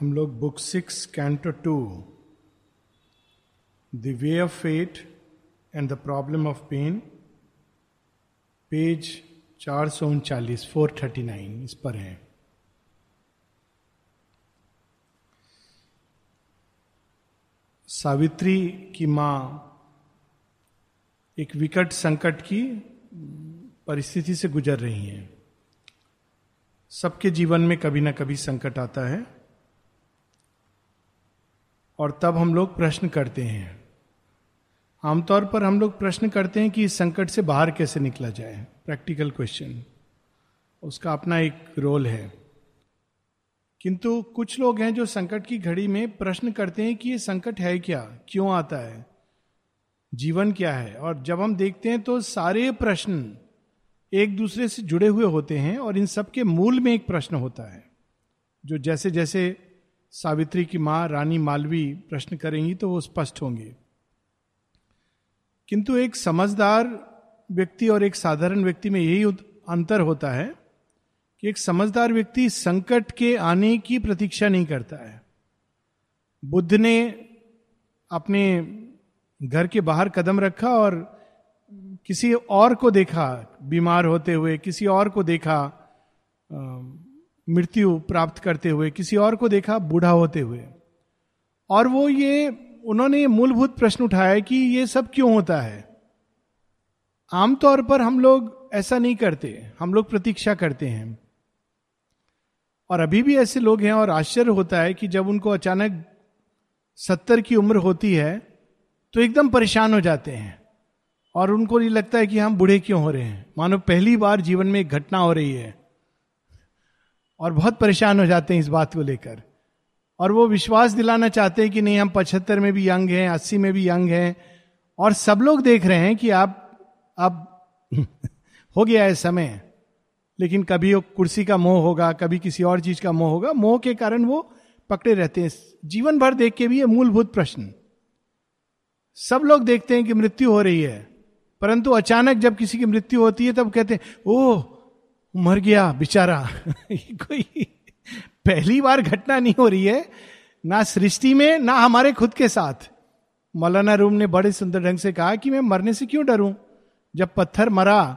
हम लोग book six canto two the way of fate and the problem of pain page चार सौ उनचालीस फोर थर्टी नाइन इस पर है। सावित्री की माँ एक विकट संकट की परिस्थिति से गुजर रही हैं। सबके जीवन में कभी ना कभी संकट आता है। और तब हम लोग प्रश्न करते हैं। आमतौर पर हम लोग प्रश्न करते हैं कि इस संकट से बाहर कैसे निकला जाए? प्रैक्टिकल क्वेश्चन उसका अपना एक रोल है। किंतु कुछ लोग हैं जो संकट की घड़ी में प्रश्न करते हैं कि ये संकट है क्या? क्यों आता है? जीवन क्या है? और जब हम देखते हैं तो सारे प्रश्न एक दूसरे से जुड़े हुए होते हैं और इन सब के मूल में एक प्रश्न होता है, जो जैसे जैसे सावित्री की माँ रानी मालवी प्रश्न करेंगी तो वो स्पष्ट होंगे। किंतु एक समझदार व्यक्ति और एक साधारण व्यक्ति में यही अंतर होता है कि एक समझदार व्यक्ति संकट के आने की प्रतीक्षा नहीं करता है। बुद्ध ने अपने घर के बाहर कदम रखा और किसी और को देखा, बीमार होते हुए किसी और को देखा मृत्यु प्राप्त करते हुए, किसी और को देखा, बूढ़ा होते हुए। और वो ये, उन्होंने मूलभूत प्रश्न उठाया कि ये सब क्यों होता है? आमतौर पर हम लोग ऐसा नहीं करते, हम लोग प्रतीक्षा करते हैं। और अभी भी ऐसे लोग हैं और आश्चर्य होता है कि जब उनको अचानक सत्तर की उम्र होती है तो एकदम परेशान हो जाते हैं। और उनको नहीं लगता है कि हम बूढ़े क्यों हो रहे हैं। मानो पहली बार जीवन में एक घटना हो रही है। और बहुत परेशान हो जाते हैं इस बात को लेकर। और वो विश्वास दिलाना चाहते हैं कि नहीं, हम पचहत्तर में भी यंग हैं, अस्सी में भी यंग हैं, और सब लोग देख रहे हैं कि आप अब हो गया है समय। लेकिन कभी वो कुर्सी का मोह होगा, कभी किसी और चीज़ का मोह होगा। मोह के कारण वो पकड़े रहते हैं। जीवन भर देख के भी ये मूलभूत प्रश्न। सब लोग देखते हैं कि मृत्यु हो रही है, परंतु अचानक जब किसी की मृत्यु होती है, तब कहते हैं, ओह मर गया बेचारा। कोई पहली बार घटना नहीं हो रही है, ना सृष्टि में, ना हमारे खुद के साथ। मौलाना रूम ने बड़े सुंदर ढंग से कहा कि मैं मरने से क्यों डरूं? जब पत्थर मरा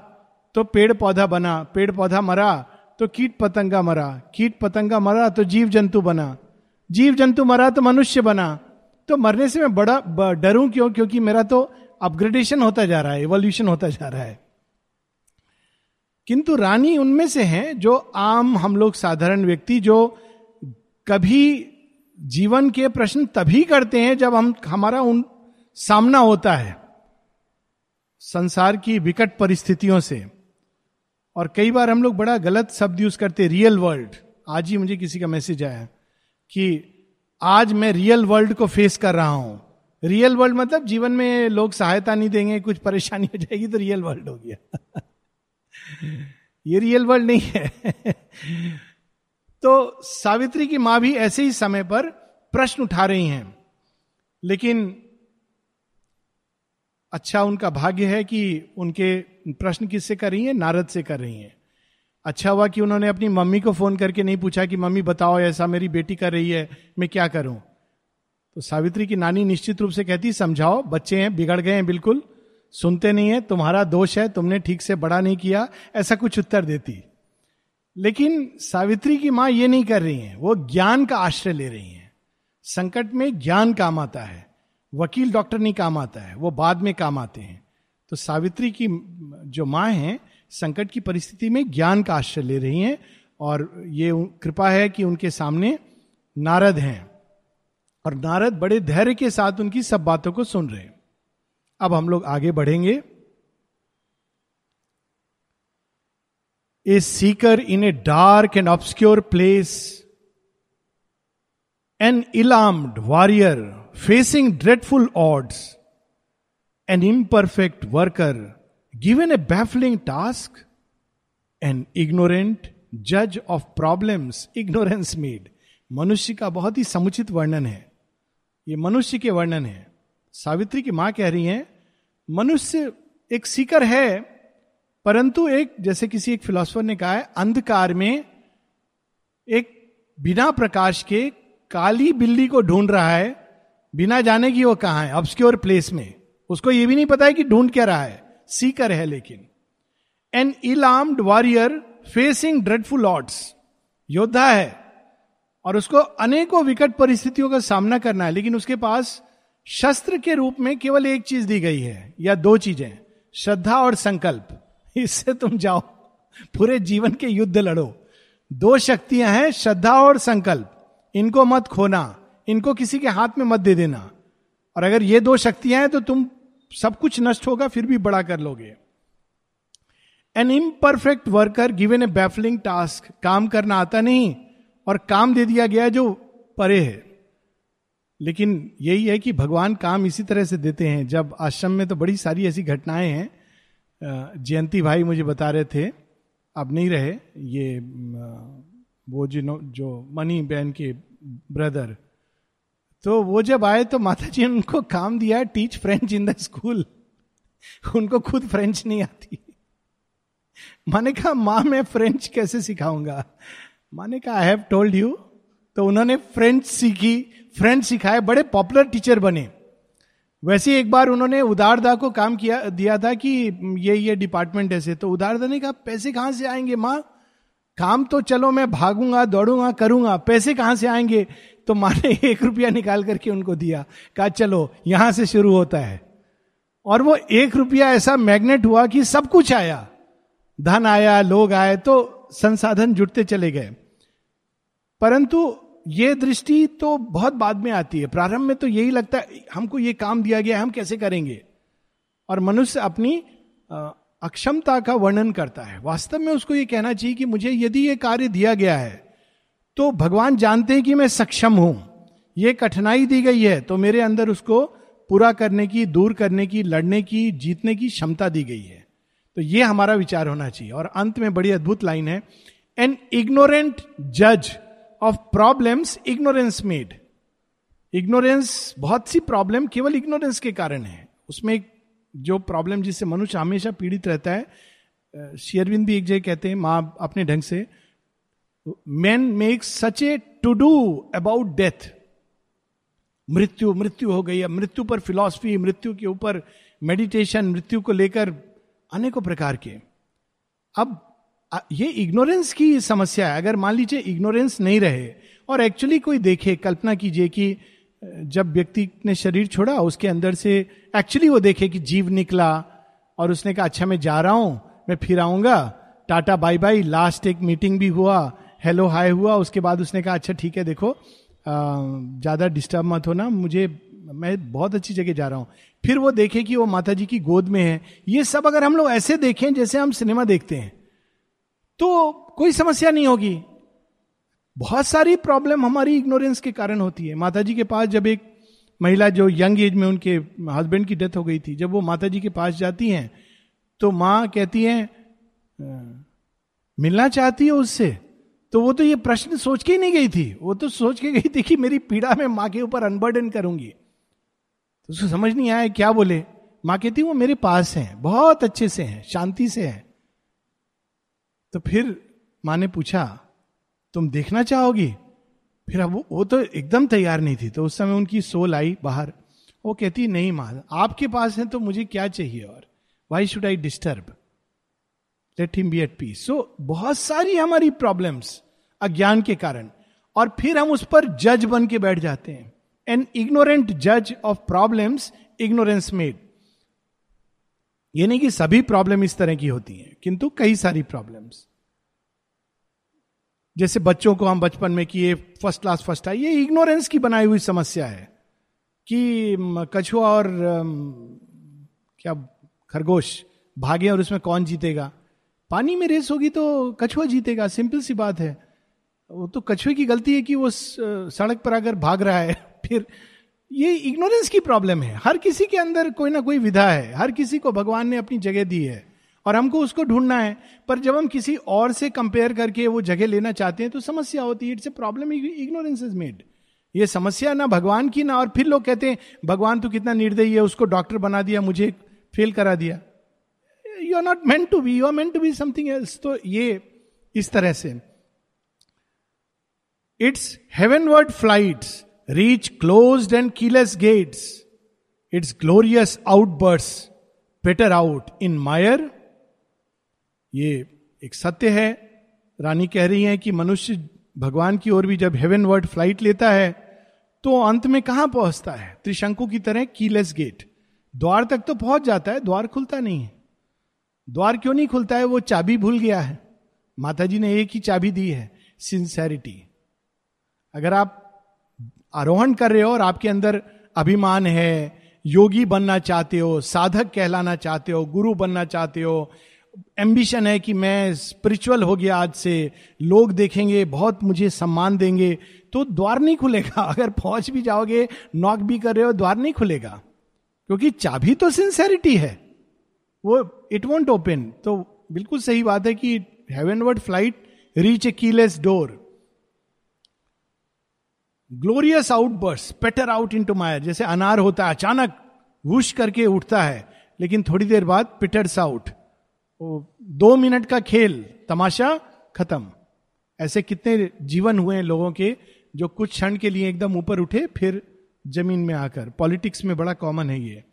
तो पेड़ पौधा बना, पेड़ पौधा मरा तो कीट पतंगा मरा, कीट पतंगा मरा तो जीव जंतु बना। जीव जंतु मरा तो मनुष्य बना। तो मरने से मैं बड़ा डरूं क्यों? क्योंकि मेरा तो अपग्रेडेशन होता जा रहा है एवोल्यूशन होता जा रहा है। किंतु रानी उनमें से हैं जो आम हम लोग साधारण व्यक्ति जो कभी जीवन के प्रश्न तभी करते हैं जब हम, हमारा उन, सामना होता है संसार की विकट परिस्थितियों से। और कई बार हम लोग बड़ा गलत शब्द यूज़ करते रियल वर्ल्ड आज ही मुझे किसी का मैसेज आया कि आज मैं रियल वर्ल्ड को फेस कर रहा हूँ। रियल वर्ल्ड मतलब जीवन में लोग सहायता नहीं देंगे, कुछ परेशानी हो जाएगी तो रियल वर्ल्ड हो गया। ये रियल वर्ल्ड नहीं है। तो सावित्री की माँ भी ऐसे ही समय पर प्रश्न उठा रही हैं। लेकिन अच्छा उनका भाग्य है कि उनके प्रश्न किससे कर रही हैं? नारद से कर रही हैं। अच्छा हुआ कि उन्होंने अपनी मम्मी को फ़ोन करके नहीं पूछा कि, मम्मी, बताओ, ऐसा मेरी बेटी कर रही है, मैं क्या करूँ? तो सावित्री की नानी निश्चित रूप से कहती, समझाओ, बच्चे हैं, बिगड़ गए हैं, बिल्कुल। सुनते नहीं है, तुम्हारा दोष है, तुमने ठीक से बड़ा नहीं किया, ऐसा कुछ उत्तर देती। लेकिन सावित्री की माँ ये नहीं कर रही है, वो ज्ञान का आश्रय ले रही है। संकट में ज्ञान काम आता है, वकील डॉक्टर नहीं काम आता है, वो बाद में काम आते हैं। तो सावित्री की जो माँ है, संकट की परिस्थिति में ज्ञान का आश्रय ले रही हैं, और ये कृपा है कि उनके सामने नारद हैं। और नारद बड़े धैर्य के साथ उनकी सब बातों को सुन रहे हैं। अब हम लोग आगे बढ़ेंगे। A seeker in a dark and obscure place an ill-armed warrior facing dreadful odds an imperfect worker given a baffling task an ignorant जज ऑफ़ प्रॉब्लम्स इग्नोरेंस मेड मनुष्य का बहुत ही समुचित वर्णन है। ये मनुष्य के वर्णन है। सावित्री की माँ कह रही हैं, मनुष्य एक सीकर है, परंतु एक, जैसे किसी एक फिलोसफर ने कहा है, अंधकार में एक बिना प्रकाश के काली बिल्ली को ढूंढ रहा है, बिना जाने की वो कहाँ है ऑब्सक्योर प्लेस में। उसको ये भी नहीं पता है कि ढूंढ क्या रहा है, सीकर है लेकिन। An ill-armed warrior facing dreadful odds योद्धा है, और उसको अनेकों विकट परिस्थितियों का सामना करना है, लेकिन उसके पास शस्त्र के रूप में केवल एक चीज़ दी गई है, या दो चीज़ें, श्रद्धा और संकल्प। इससे तुम जाओ, पूरे जीवन के युद्ध लड़ो। दो शक्तियाँ हैं, श्रद्धा और संकल्प। इनको मत खोना, इनको किसी के हाथ में मत दे देना। और अगर ये दो शक्तियाँ हैं तो तुम सब कुछ नष्ट होगा, फिर भी बड़ा कर लोगे। An imperfect worker given a baffling task काम करना आता नहीं, और काम दे दिया गया जो परे है। लेकिन यही है कि भगवान काम इसी तरह से देते हैं। जब आश्रम में तो बड़ी सारी ऐसी घटनाएँ हैं। जयंती भाई मुझे बता रहे थे, अब नहीं रहे। ये वो जिनो जो मनी बहन के ब्रदर। तो वो जब आए तो माता जी ने उनको काम दिया teach French in the school उनको खुद फ्रेंच नहीं आती। माने कहा, माँ, मैं फ्रेंच कैसे सिखाऊँगा? माने कहा आई हैव टोल्ड यू तो उन्होंने फ्रेंच सीखी। फ्रेंच सिखाए, बड़े पॉपुलर टीचर बने। वैसे एक बार उन्होंने उदारदा को काम किया, दिया था कि ये ये डिपार्टमेंट ऐसे तो उदारदा ने कहा, पैसे कहाँ से आएँगे, माँ? काम तो चलो, मैं भागूँगा, दौड़ूँगा, करूँगा, पैसे कहाँ से आएँगे? तो माँ ने एक रुपया निकाल करके उनको दिया, कहा, चलो, यहाँ से शुरू होता है। और वो एक रुपया ऐसा मैग्नेट हुआ कि सब कुछ आया। धन आया, लोग आए तो संसाधन जुटते चले गए। परंतु ये दृष्टि तो बहुत बाद में आती है। प्रारंभ में तो यही लगता है, हमको ये काम दिया गया हम कैसे करेंगे? और मनुष्य अपनी अक्षमता का वर्णन करता है। वास्तव में उसको ये कहना चाहिए कि मुझे यदि ये कार्य दिया गया है तो भगवान जानते हैं कि मैं सक्षम हूँ। ये कठिनाई दी गई है तो मेरे अंदर उसको पूरा करने की, दूर करने की, लड़ने की, जीतने की क्षमता दी गई है। तो ये हमारा विचार होना चाहिए। और अंत में बड़ी अद्भुत लाइन है एन इग्नोरेंट जज of problems ignorance made ignorance बहुत सी प्रॉब्लम केवल इग्नोरेंस के कारण है। उसमें जो प्रॉब्लम जिससे मनुष्य हमेशा पीड़ित रहता है शेयरविंद भी एक जगह कहते हैं, माँ, अपने ढंग से man make such a to do about death मृत्यु मृत्यु हो गई। है मृत्यु पर फिलॉसफी मृत्यु के ऊपर मेडिटेशन मृत्यु को लेकर अनेकों प्रकार के। अब ये इग्नोरेंस की समस्या है। अगर मान लीजिए इग्नोरेंस नहीं रहे और एक्चुअली कोई देखे, कल्पना कीजिए कि जब व्यक्ति ने शरीर छोड़ा, उसके अंदर से एक्चुअली वो देखे कि जीव निकला और उसने कहा अच्छा मैं जा रहा हूँ, मैं फिर आऊँगा। टाटा बाय बाय लास्ट एक मीटिंग भी हुआ, हेलो, हाय हुआ। उसके बाद उसने कहा अच्छा ठीक है, देखो ज़्यादा डिस्टर्ब मत होना, मुझे, मैं बहुत अच्छी जगह जा रहा हूँ। फिर वो देखे कि वो माता जी की गोद में है। ये सब अगर हम लोग ऐसे देखें जैसे हम सिनेमा देखते हैं तो कोई समस्या नहीं होगी। बहुत सारी प्रॉब्लम हमारी इग्नोरेंस के कारण होती है। माता जी के पास जब एक महिला जो यंग एज में उनके हस्बैंड की डेथ हो गई थी, जब वो माता जी के पास जाती हैं तो माँ कहती है मिलना चाहती है उससे? तो वो तो ये प्रश्न सोच के ही नहीं गई थी। वो तो सोच के गई थी कि मेरी पीड़ा में माँ के ऊपर अनबर्डन करूँगी। तो उसको समझ नहीं आया, क्या बोले? माँ कहती, वो मेरे पास हैं, बहुत अच्छे से हैं, शांति से हैं। तो फिर माँ ने पूछा, तुम देखना चाहोगी? फिर अब वो तो एकदम तैयार नहीं थी तो उस समय उनकी सोल आई बाहर। वो कहती, नहीं माँ, आपके पास है तो मुझे क्या चाहिए और? Why should I disturb let him be at peace सो बहुत सारी हमारी प्रॉब्लम्स अज्ञान के कारण। और फिर हम उस पर जज बन के बैठ जाते हैं। एन इग्नोरेंट जज ऑफ़ प्रॉब्लम्स इग्नोरेंस मेड ये नहीं कि सभी प्रॉब्लम इस तरह की होती हैं, किंतु कई सारी प्रॉब्लम्स जैसे बच्चों को हम बचपन में किए फ़र्स्ट क्लास फ़र्स्ट आई ये इग्नोरेंस की बनाई हुई समस्या है कि कछुआ और क्या, खरगोश भागे और उसमें कौन जीतेगा? पानी में रेस होगी तो कछुआ जीतेगा सिंपल सी बात है। वो तो कछुए की गलती है कि वो सड़क पर अगर भाग रहा है, फिर ये इग्नोरेंस की प्रॉब्लम है। हर किसी के अंदर कोई ना कोई विधा है। हर किसी को भगवान ने अपनी जगह दी है और हमको उसको ढूंढना है। पर जब हम किसी और से कंपेयर करके वो जगह लेना चाहते हैं तो समस्या होती है। It's a problem ignorance is made ये समस्या ना भगवान की ना, और फिर लोग कहते हैं, भगवान तो कितना निर्दयी है, उसको डॉक्टर बना दिया, मुझे फेल करा दिया। You are not meant to be you are meant to be something else तो ये इस तरह से। Its heavenward flights reach close and keyless gates its glorious outbursts peter out in mire ये एक सत्य है। रानी कह रही है कि मनुष्य भगवान की ओर भी जब हेवन वर्ड फ़्लाइट लेता है तो अंत में कहाँ पहुँचता है? त्रिशंकु की तरह कीलेस गेट द्वार तक तो पहुँच जाता है, द्वार खुलता नहीं है। द्वार क्यों नहीं खुलता है? वो चाबी भूल गया है। माता जी ने एक ही चाबी दी है सिंसेरिटी अगर आप आरोहण कर रहे हो और आपके अंदर अभिमान है, योगी बनना चाहते हो, साधक कहलाना चाहते हो, गुरु बनना चाहते हो एम्बिशन है कि मैं स्पिरिचुअल हो गया आज से, लोग देखेंगे, बहुत मुझे सम्मान देंगे तो द्वार नहीं खुलेगा। अगर पहुँच भी जाओगे नॉक भी कर रहे हो, द्वार नहीं खुलेगा। क्योंकि चाबी तो सिंसेरिटी है। वो इट वॉन्ट ओपन तो बिल्कुल सही बात है कि heavenward flight reach a keyless door glorious outbursts peter out into mire जैसे अनार होता है, अचानक वुश करके उठता है, लेकिन थोड़ी देर बाद पिटर्स आउट दो मिनट का खेल, तमाशा खत्म. ऐसे कितने जीवन हुए हैं लोगों के, जो कुछ क्षण के लिए एकदम ऊपर उठे, फिर ज़मीन में आकर. पॉलिटिक्स में बड़ा कॉमन है ये.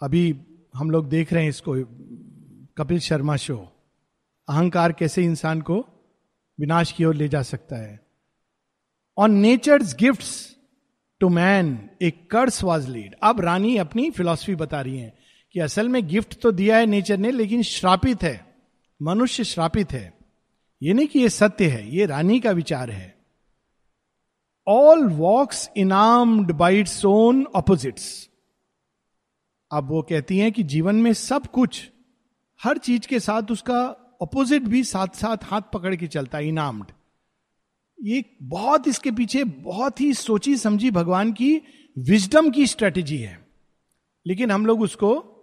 अभी हम लोग देख रहे हैं इसको, कपिल शर्मा शो अहंकार कैसे इंसान को विनाश की ओर ले जा सकता है। On nature's gifts to man a curse was laid अब रानी अपनी फिलॉसफी बता रही है कि असल में गिफ्ट तो दिया है नेचर ने, लेकिन श्रापित है। मनुष्य श्रापित है। ये नहीं कि ये सत्य है, ये रानी का विचार है। All works inhumed by its own opposites अब वो कहती हैं कि जीवन में सब कुछ, हर चीज़ के साथ उसका ऑपोजिट भी साथ साथ हाथ पकड़ के चलता है इनाम्ड। ये बहुत इसके पीछे बहुत ही सोची समझी भगवान की विजडम की स्ट्रेटेजी है। लेकिन हम लोग उसको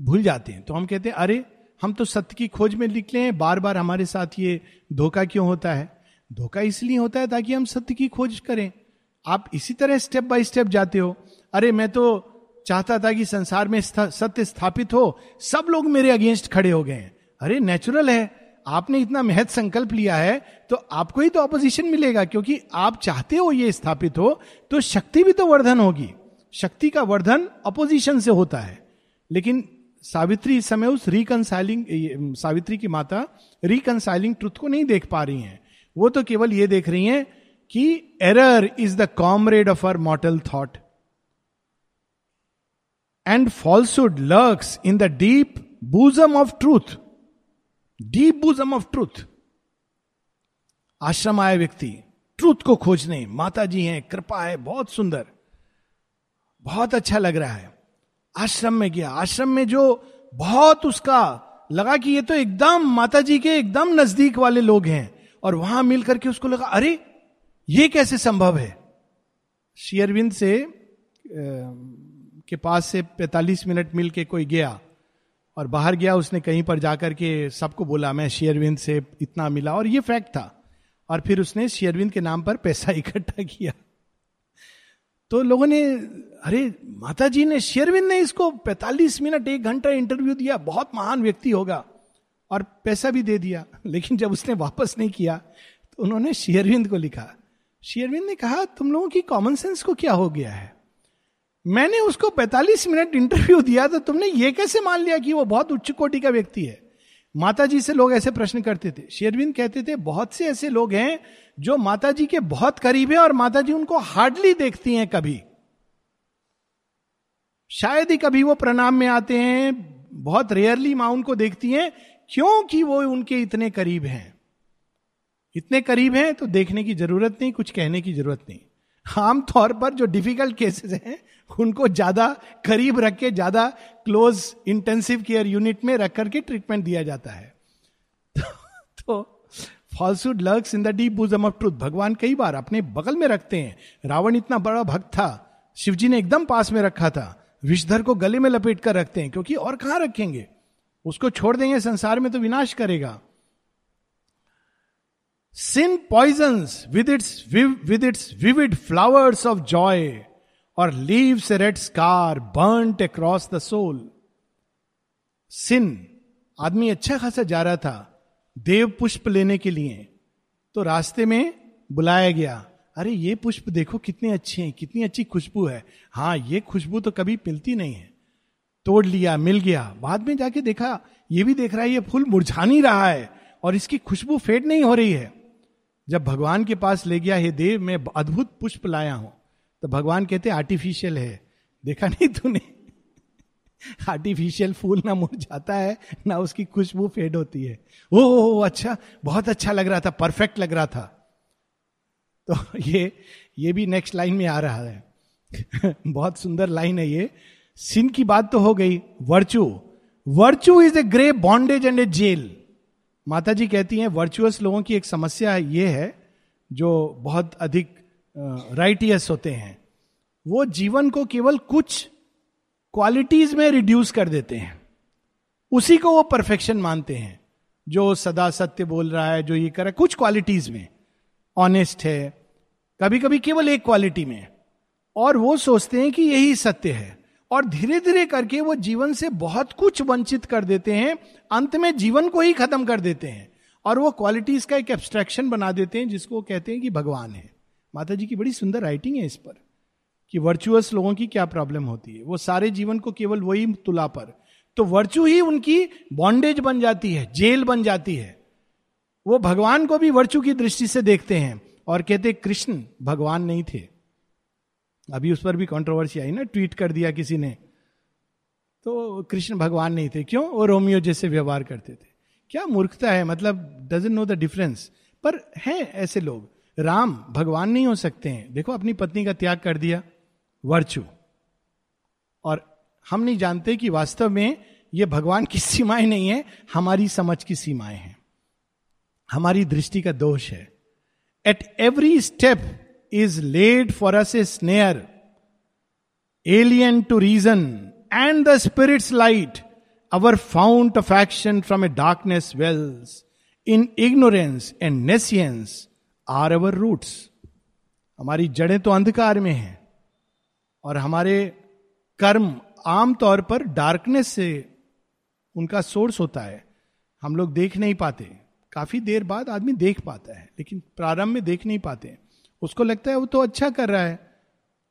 भूल जाते हैं। तो हम कहते हैं, अरे, हम तो सत्य की खोज में निकले हैं। बार बार हमारे साथ ये धोखा क्यों होता है? धोखा इसलिए होता है ताकि हम सत्य की खोज करें। आप इसी तरह स्टेप बाय स्टेप जाते हो। अरे, मैं तो चाहता था कि संसार में सत्य स्थापित हो। सब लोग मेरे अगेंस्ट खड़े हो गए हैं। अरे नेचुरल है। आपने इतना महत संकल्प लिया है तो आपको ही तो ऑपोजिशन मिलेगा, क्योंकि आप चाहते हो ये स्थापित हो तो शक्ति भी तो वर्धन होगी। शक्ति का वर्धन अपोजिशन से होता है। लेकिन सावित्री इस समय उस रिकनसाइलिंग सावित्री की माता रिकनसाइलिंग ट्रुथ को नहीं देख पा रही हैं। वो तो केवल ये देख रही हैं कि error is the comrade of our mortal thought and falsehood lurks in the deep bosom of truth deep bosom of truth ashram आए व्यक्ति ट्रूथ को खोजने माता जी हैं कृपा है बहुत सुंदर बहुत अच्छा लग रहा है आश्रम में गया आश्रम में जो बहुत उसका लगा कि ये तो एकदम माता जी के एकदम नज़दीक वाले लोग हैं और वहाँ मिल करके उसको लगा अरे ये कैसे संभव है शेयरविंद से के पास से 45 मिनट मिल के कोई गया और बाहर गया, उसने कहीं पर जाकर के सबको बोला, मैं शेयरविंद से इतना मिला। और ये फैक्ट था। और फिर उसने शेयरविंद के नाम पर पैसा इकट्ठा किया। तो लोगों ने, अरे माता जी ने, शेयरविंद ने इसको 45 मिनट, एक घंटा इंटरव्यू दिया, बहुत महान व्यक्ति होगा। और पैसा भी दे दिया। लेकिन जब उसने वापस नहीं किया तो उन्होंने शेयरविंद को लिखा। शेयरविंद ने कहा, तुम लोगों की कॉमन सेंस को क्या हो गया है? मैंने उसको 45 मिनट इंटरव्यू दिया तो तुमने ये कैसे मान लिया कि वो बहुत उच्च कोटि का व्यक्ति है? माता जी से लोग ऐसे प्रश्न करते थे। शेरविंद कहते थे, बहुत से ऐसे लोग हैं जो माता जी के बहुत करीब है और माता जी उनको हार्डली देखती हैं कभी। शायद ही कभी वो प्रणाम में आते हैं, बहुत रेयरली माँ उनको देखती हैं क्योंकि वो उनके इतने करीब हैं? इतने करीब हैं तो देखने की ज़रूरत नहीं, कुछ कहने की ज़रूरत नहीं। आमतौर पर जो डिफ़िकल्ट केसेस हैं उनको ज़्यादा करीब रख के ज़्यादा क्लोज इंटेंसिव केयर यूनिट में रख करके ट्रीटमेंट दिया जाता है। तो, falsehood lurks in the deep bosom of truth भगवान कई बार अपने बगल में रखते हैं। रावण इतना बड़ा भक्त था। शिवजी ने एकदम पास में रखा था। विषधर को गले में लपेट कर रखते हैं क्योंकि और कहाँ रखेंगे? उसको छोड़ देंगे संसार में तो विनाश करेगा। Sin poison with its with its vivid flowers of joy और leaves a red scar burnt across the soul. Sin, आदमी अच्छा खासा जा रहा था, देव पुष्प लेने के लिए। तो रास्ते में बुलाया गया, अरे, ये पुष्प देखो कितने अच्छे हैं, कितनी अच्छी खुशबू है। हाँ ये खुशबू तो कभी मिलती नहीं है। तोड़ लिया, मिल गया। बाद में जाके देखा, ये भी देख रहा है, ये फूल मुरझा नहीं रहा है और इसकी खुशबू फेड नहीं हो रही है। जब भगवान के पास ले गया, हे देव, मैं अद्भुत पुष्प लाया हूँ। तो भगवान कहते आर्टिफिशियल है। देखा नहीं तूने? आर्टिफिशियल फूल ना मुरझाता है ना उसकी खुशबू फेड होती है। ओ, ओ, ओ अच्छा बहुत अच्छा लग रहा था परफेक्ट लग रहा था। तो ये ये भी नेक्स्ट लाइन में आ रहा है। बहुत सुंदर लाइन है ये। सिन की बात तो हो गई virtue virtue is a grey bondage and a jail माता जी कहती हैं वर्चुअस लोगों की एक समस्या ये है जो बहुत अधिक राइटियस होते हैं, वो जीवन को केवल कुछ क्वालिटीज में रिड्यूस कर देते हैं। उसी को वो परफेक्शन मानते हैं, जो सदा सत्य बोल रहा है, जो ये कर रहा है, कुछ क्वालिटीज में। ऑनेस्ट है कभी कभी केवल एक क्वालिटी में। और वो सोचते हैं कि यही सत्य है। और धीरे धीरे करके वो जीवन से बहुत कुछ वंचित कर देते हैं, अंत में जीवन को ही खत्म कर देते हैं। और वो क्वालिटीज का एक एब्स्ट्रैक्शन बना देते हैं, जिसको कहते हैं कि भगवान है। माता जी की बड़ी सुंदर राइटिंग है इस पर, कि वर्चुअस लोगों की क्या प्रॉब्लम होती है। वो सारे जीवन को केवल वही तुला पर। तो वर्चू ही उनकी बॉन्डेज बन जाती है, जेल बन जाती है। वो भगवान को भी वर्चू की दृष्टि से देखते हैं, और कहते कृष्ण, भगवान नहीं थे। अभी उस पर भी कंट्रोवर्सी आई ना ट्वीट कर दिया किसी ने। तो कृष्ण भगवान नहीं थे। क्यों? वो रोमियो जैसे व्यवहार करते थे। क्या मूर्खता है? मतलब डजेंट नो द डिफरेंस पर हैं ऐसे लोग। राम भगवान नहीं हो सकते हैं। देखो, अपनी पत्नी का त्याग कर दिया, वर्चू। और हम नहीं जानते कि वास्तव में ये भगवान की सीमाएँ नहीं है, हमारी समझ की सीमाएँ हैं। हमारी दृष्टि का दोष है। At every step is laid for us a snare alien to reason and the spirit's light our fount of action from a darkness wells in ignorance and nescience are our roots हमारी जड़ें तो अंधकार में हैं और हमारे कर्म आमतौर पर डार्कनेस से उनका सोर्स होता है। हम लोग देख नहीं पाते। काफ़ी देर बाद आदमी देख पाता है, लेकिन प्रारंभ में देख नहीं पाते उसको लगता है वो तो अच्छा कर रहा है,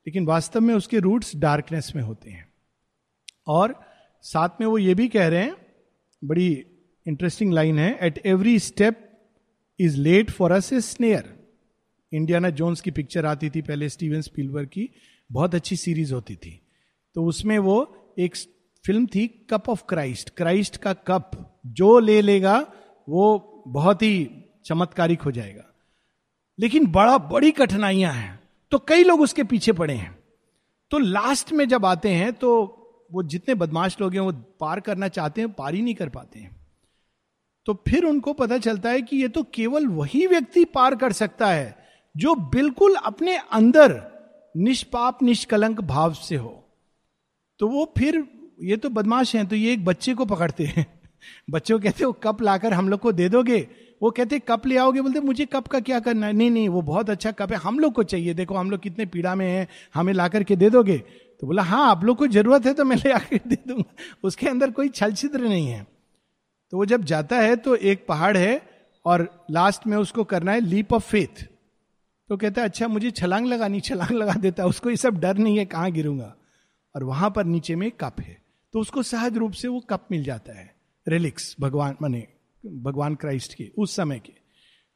लेकिन वास्तव में उसके रूट्स डार्कनेस में होते हैं। और साथ में वो ये भी कह रहे हैं, बड़ी इंटरेस्टिंग लाइन है at every step is laid for us a snare Indiana Jones की पिक्चर आती थी पहले स्टीवन स्पीलवर्ग की, बहुत अच्छी सीरीज़ होती थी। तो उसमें वो एक फ़िल्म थी कप ऑफ़ क्राइस्ट क्राइस्ट का कप जो ले लेगा, वो बहुत ही चमत्कारिक हो जाएगा। लेकिन बड़ा, बड़ी कठिनाइयाँ हैं। तो कई लोग उसके पीछे पड़े हैं। तो लास्ट में जब आते हैं तो वो जितने बदमाश लोग हैं, वो पार करना चाहते हैं, पार ही नहीं कर पाते हैं। तो फिर उनको पता चलता है कि ये तो केवल वही व्यक्ति पार कर सकता है जो बिल्कुल अपने अंदर निष्पाप, निष्कलंक भाव से हो। तो वो फिर, ये तो बदमाश हैं तो ये एक बच्चे को पकड़ते हैं। बच्चों कहते हो कप लाकर हम लोग को दे दोगे? वो कहते कप ले आओगे? बोलते मुझे कप का क्या करना है? नहीं नहीं, वो बहुत अच्छा कप है, हम लोग को चाहिए। देखो, हम लोग कितने पीड़ा में हैं, हमें ला करके दे दोगे? तो बोला हाँ आप लोग को ज़रूरत है तो मैं ले आकर दे दूँगा। उसके अंदर कोई छल छिद्र नहीं है। तो वो जब जाता है तो एक पहाड़ है और लास्ट में उसको करना है लीप ऑफ़ फेथ तो कहता है अच्छा मुझे छलांग लगानी, छलांग लगा देता है, उसको ये सब डर नहीं है, कहाँ गिरूँगा? और वहाँ पर नीचे में कप है। तो उसको सहज रूप से वो कप मिल जाता है रिलिक्स भगवान, माने भगवान क्राइस्ट के, उस समय के।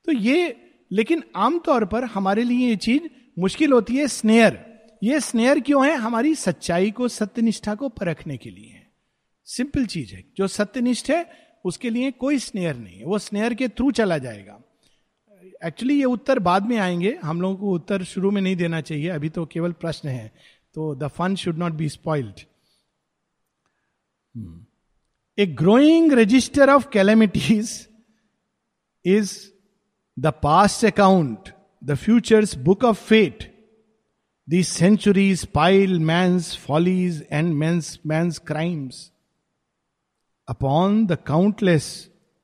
तो ये, लेकिन आमतौर पर हमारे लिए ये चीज़ मुश्किल होती है स्नेयर ये स्नेयर क्यों है? हमारी सच्चाई को, सत्यनिष्ठा को परखने के लिए है। सिंपल चीज़ है। जो सत्यनिष्ठ है उसके लिए कोई स्नेयर नहीं है। वो स्नेयर के थ्रू चला जाएगा। एक्चुअली ये उत्तर बाद में आएँगे। हम लोगों को उत्तर शुरू में नहीं देना चाहिए। अभी तो केवल प्रश्न है। तो the fun should not be spoiled a growing register of calamities is the past account the future's book of fate the centuries pile man's follies and man man's crimes upon the countless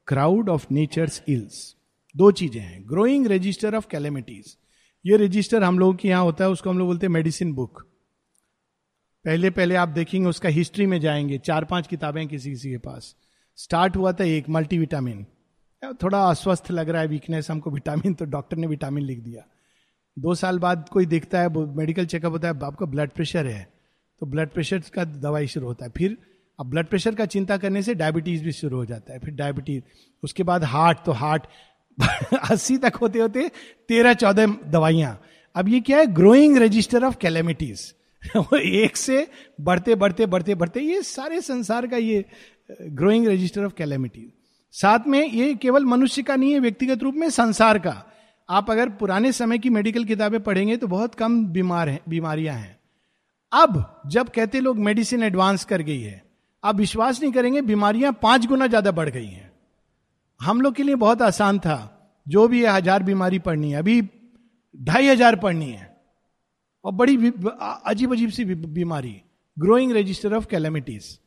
crowd of nature's ills दो चीज़ें हैं। Growing register of calamities ये register हम लोगों के यहाँ होता है, उसको हम लोग बोलते हैं मेडिसिन बुक पहले पहले आप देखेंगे, उसका हिस्ट्री में जाएँगे। चार पाँच किताबें किसी किसी के पास। स्टार्ट हुआ था एक मल्टीविटामिन थोड़ा अस्वस्थ लग रहा है वीकनेस हमको विटामिन तो डॉक्टर ने विटामिन लिख दिया। दो साल बाद कोई देखता है मेडिकल चेकअप होता है, आपका ब्लड प्रेशर है। तो ब्लड प्रेशर का दवाई शुरू होता है। फिर अब ब्लड प्रेशर का चिंता करने से डायबिटीज़ भी शुरू हो जाता है। फिर डायबिटीज़ उसके बाद हार्ट तो हार्ट अस्सी तक होते होते तेरह चौदह दवाइयाँ। अब ये क्या है? ग्रोइंग रजिस्टर ऑफ़ कैलेमिटीज एक से बढ़ते बढ़ते बढ़ते बढ़ते ये सारे संसार का ये ग्रोइंग रजिस्टर ऑफ़ कैलेमिटीज साथ में ये केवल मनुष्य का नहीं है, व्यक्तिगत रूप में संसार का। आप अगर पुराने समय की मेडिकल किताबें पढ़ेंगे तो बहुत कम बीमार हैं, बीमारियाँ हैं। अब जब कहते लोग मेडिसिन एडवांस कर गई है आप विश्वास नहीं करेंगे, बीमारियाँ पाँच गुना ज़्यादा बढ़ गई हैं। हम लोग के लिए बहुत आसान था। जो भी है, हज़ार बीमारी पढ़नी है, अभी ढाई हज़ार पढ़नी है। और बड़ी अजीब अजीब सी बीमारी growing register of calamities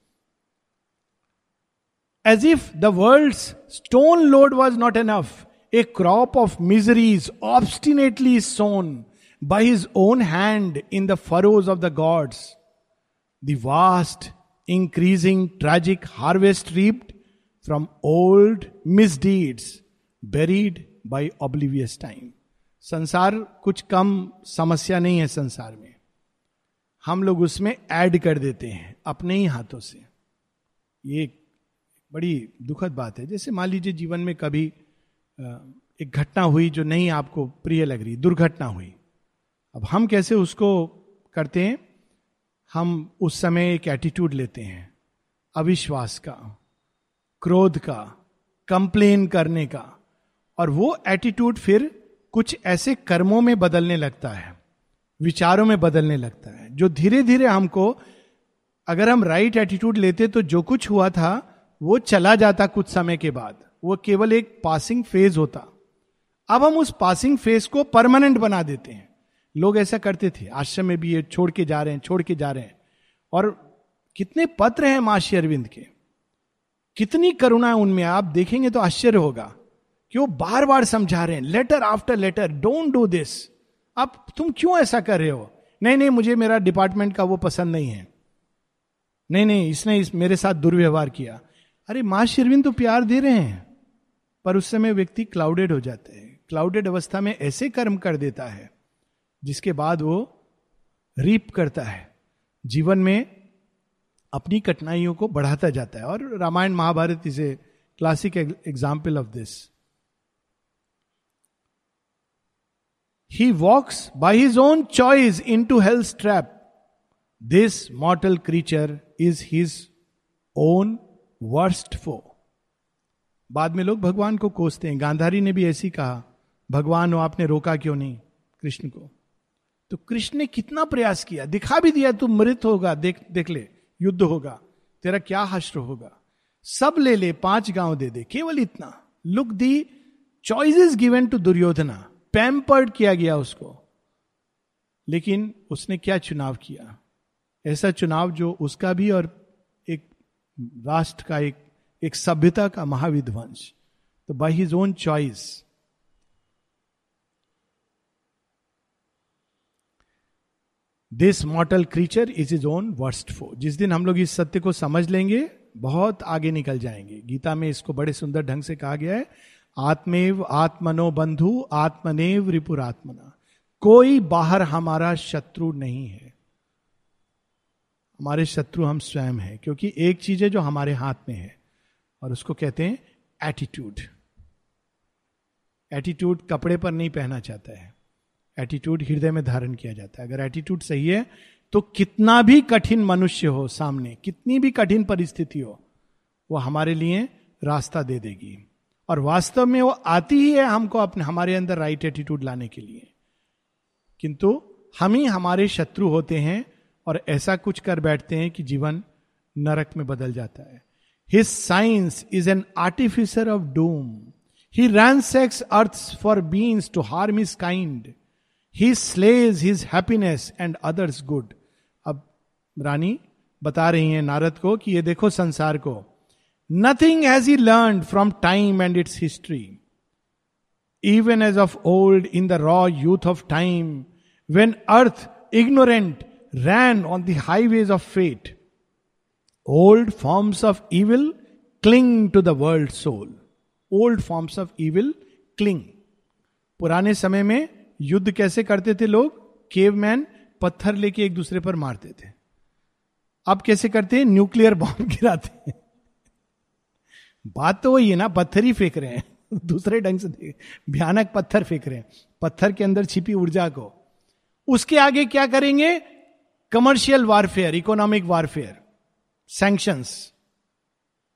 as if the world stone load was not enough a crop of miseries obstinately sown by his own hand in the furrows of the gods the vast increasing tragic harvest reaped from old misdeeds buried by oblivious time संसार कुछ कम समस्या नहीं है संसार में। हम लोग उसमें ऐड कर देते हैं अपने ही हाथों से। ये बड़ी दुखद बात है। जैसे मान लीजिए जीवन में कभी एक घटना हुई जो नहीं आपको प्रिय लग रही, दुर्घटना हुई। अब हम कैसे उसको करते हैं? हम उस समय एक एटीट्यूड लेते हैं, अविश्वास का, क्रोध का कंप्लेन करने का, और वो एटीट्यूड फिर कुछ ऐसे कर्मों में बदलने लगता है, विचारों में बदलने लगता है, जो धीरे धीरे हमको, अगर हम राइट right एटीट्यूड लेते तो जो कुछ हुआ था, वो चला जाता कुछ समय के बाद, वो केवल एक पासिंग फ़ेज़ होता। अब हम उस पासिंग फ़ेज़ को परमानेंट बना देते हैं। लोग ऐसा करते थे, आश्रम में भी ये छोड़ के जा रहे हैं, छोड़ के जा रहे हैं। और कितने पत्र हैं माशी अरविंद के। कितनी करुणा है उनमें, आप देखेंगे तो आश्चर्य होगा कि वो बार बार समझा रहे हैं letter after letter don't do this अब तुम क्यों ऐसा कर रहे हो? नहीं नहीं, मुझे मेरा डिपार्टमेंट का वो पसंद नहीं है। नहीं नहीं, इसने इस, मेरे साथ दुर्व्यवहार किया। अरे माँ शिरविन तो प्यार दे रहे हैं, पर उस समय व्यक्ति क्लाउडेड हो जाते हैं। क्लाउडेड अवस्था में ऐसे कर्म कर देता है। जिसके बाद वो रीप करता है। जीवन में अपनी कठिनाइयों को बढ़ाता जाता है। और रामायण महाभारत इसे classic example of this He walks by his own choice into hell's trap. This mortal creature is his own worst foe. बाद में लोग भगवान को कोसते हैं। गांधारी ने भी ऐसी कहा, भगवान हो, आपने रोका क्यों नहीं कृष्ण को? तो कृष्ण ने कितना प्रयास किया? दिखा भी दिया, तू मृत होगा, देख देख ले, युद्ध होगा, तेरा क्या हश्र होगा? सब ले ले, पाँच गाँव दे दे, केवल इतना। Look the choices given to Duryodhana pampered किया गया उसको। लेकिन उसने क्या चुनाव किया? ऐसा चुनाव जो उसका भी और एक राष्ट्र का, एक एक सभ्यता का महाविध्वंस तो by his own choice this mortal creature is is own worst foe जिस दिन हम लोग इस सत्य को समझ लेंगे, बहुत आगे निकल जाएँगे। गीता में इसको बड़े सुंदर ढंग से कहा गया है, आत्मेव आत्मनो बंधु, आत्मनेव रिपुरात्मना। कोई बाहर हमारा शत्रु नहीं है। हमारे शत्रु हम स्वयं हैं, क्योंकि एक चीज़ है जो हमारे हाथ में है, और उसको कहते हैं एटीट्यूड एटीट्यूड कपड़े पर नहीं पहना चाहता है। एटीट्यूड हृदय में धारण किया जाता है। अगर एटीट्यूड सही है तो कितना भी कठिन मनुष्य हो सामने, कितनी भी कठिन परिस्थिति हो, वो हमारे लिए रास्ता दे देगी। और वास्तव में वो आती ही है हमको अपने, हमारे अंदर राइट एटीट्यूड लाने के लिए। किंतु हम ही हमारे शत्रु होते हैं और ऐसा कुछ कर बैठते हैं कि जीवन नरक में बदल जाता है। His science is an artificer of doom he ransacks earth for means to harm his kind he slays his happiness and others' good अब रानी बता रही है नारद को कि ये देखो संसार को। Nothing has he learn from time and its history even as of old in the raw youth of time when earth ignorant ran on the highways of fate old forms of evil cling to the world soul old forms of evil cling पुराने समय में युद्ध कैसे करते थे लोग? Cave man पत्थर लेके एक दूसरे पर मारते थे। अब कैसे करते? हैं न्यूक्लियर बॉम्ब गिराते हैं। बात तो वही है ना, पत्थर ही फेंक रहे हैं। दूसरे ढंग से भयानक पत्थर फेंक रहे हैं। पत्थर के अंदर छिपी ऊर्जा को। उसके आगे क्या करेंगे? Commercial warfare, economic warfare sanctions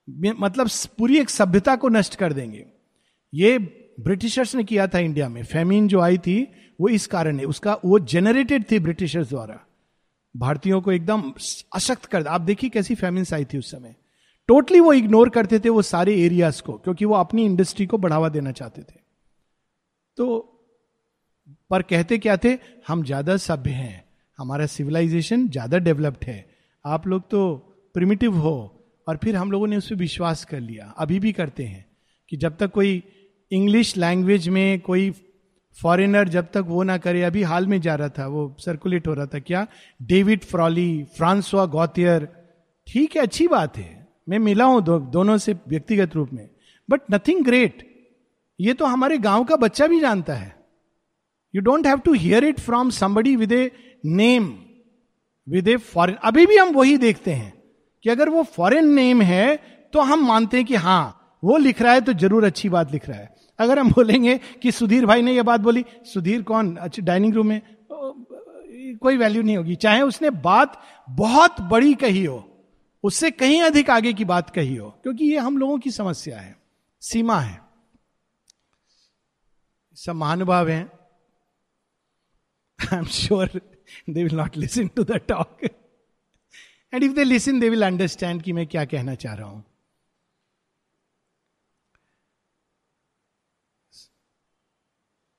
मतलब पूरी एक सभ्यता को नष्ट कर देंगे। ये ब्रिटिशर्स ने किया था इंडिया में। फेमिन जो आई थी, वो इस कारण है। उसका, वो जेनरेटेड थी ब्रिटिशर्स द्वारा। भारतीयों को एकदम अशक्त कर, आप देखिए कैसी फेमिन्स आई थी उस समय। टोटली वो इग्नोर करते थे वो सारे एरियाज़ को, क्योंकि वो अपनी इंडस्ट्री को बढ़ावा देना चाहते थे। तो पर कहते क्या थे? हम ज़्यादा सभ्य हैं। हमारा सिविलाइजेशन ज़्यादा डेवलप्ड है। आप लोग तो प्रिमिटिव हो, और फिर हम लोगों ने उस पर विश्वास कर लिया। अभी भी करते हैं कि जब तक कोई इंग्लिश लैंग्वेज में कोई फॉरेनर जब तक वो ना करे अभी हाल में जा रहा था वो सर्कुलेट हो रहा था क्या? डेविड फ्रॉली फ्रांसवा गौतियर ठीक है अच्छी बात है। मैं मिला हूँ दो, दोनों से व्यक्तिगत रूप में। बट नथिंग ग्रेट ये तो हमारे गाँव का बच्चा भी जानता है। You don't have to hear it from somebody with a name with a foreign अभी भी हम वही देखते हैं कि अगर वो फॉरेन नेम है तो हम मानते हैं कि हाँ वो लिख रहा है तो ज़रूर अच्छी बात लिख रहा है। अगर हम बोलेंगे कि सुधीर भाई ने यह बात बोली, सुधीर कौन? अच्छा डाइनिंग रूम में कोई वैल्यू नहीं होगी। चाहे उसने बात बहुत बड़ी कही हो, उससे कहीं अधिक आगे की बात कही हो, क्योंकि ये हम लोगों की समस्या है, सीमा है। सब महानुभाव हैं। I am sure they will not listen to the talk and if they listen they will understand कि मैं क्या कहना चाह रहा हूँ।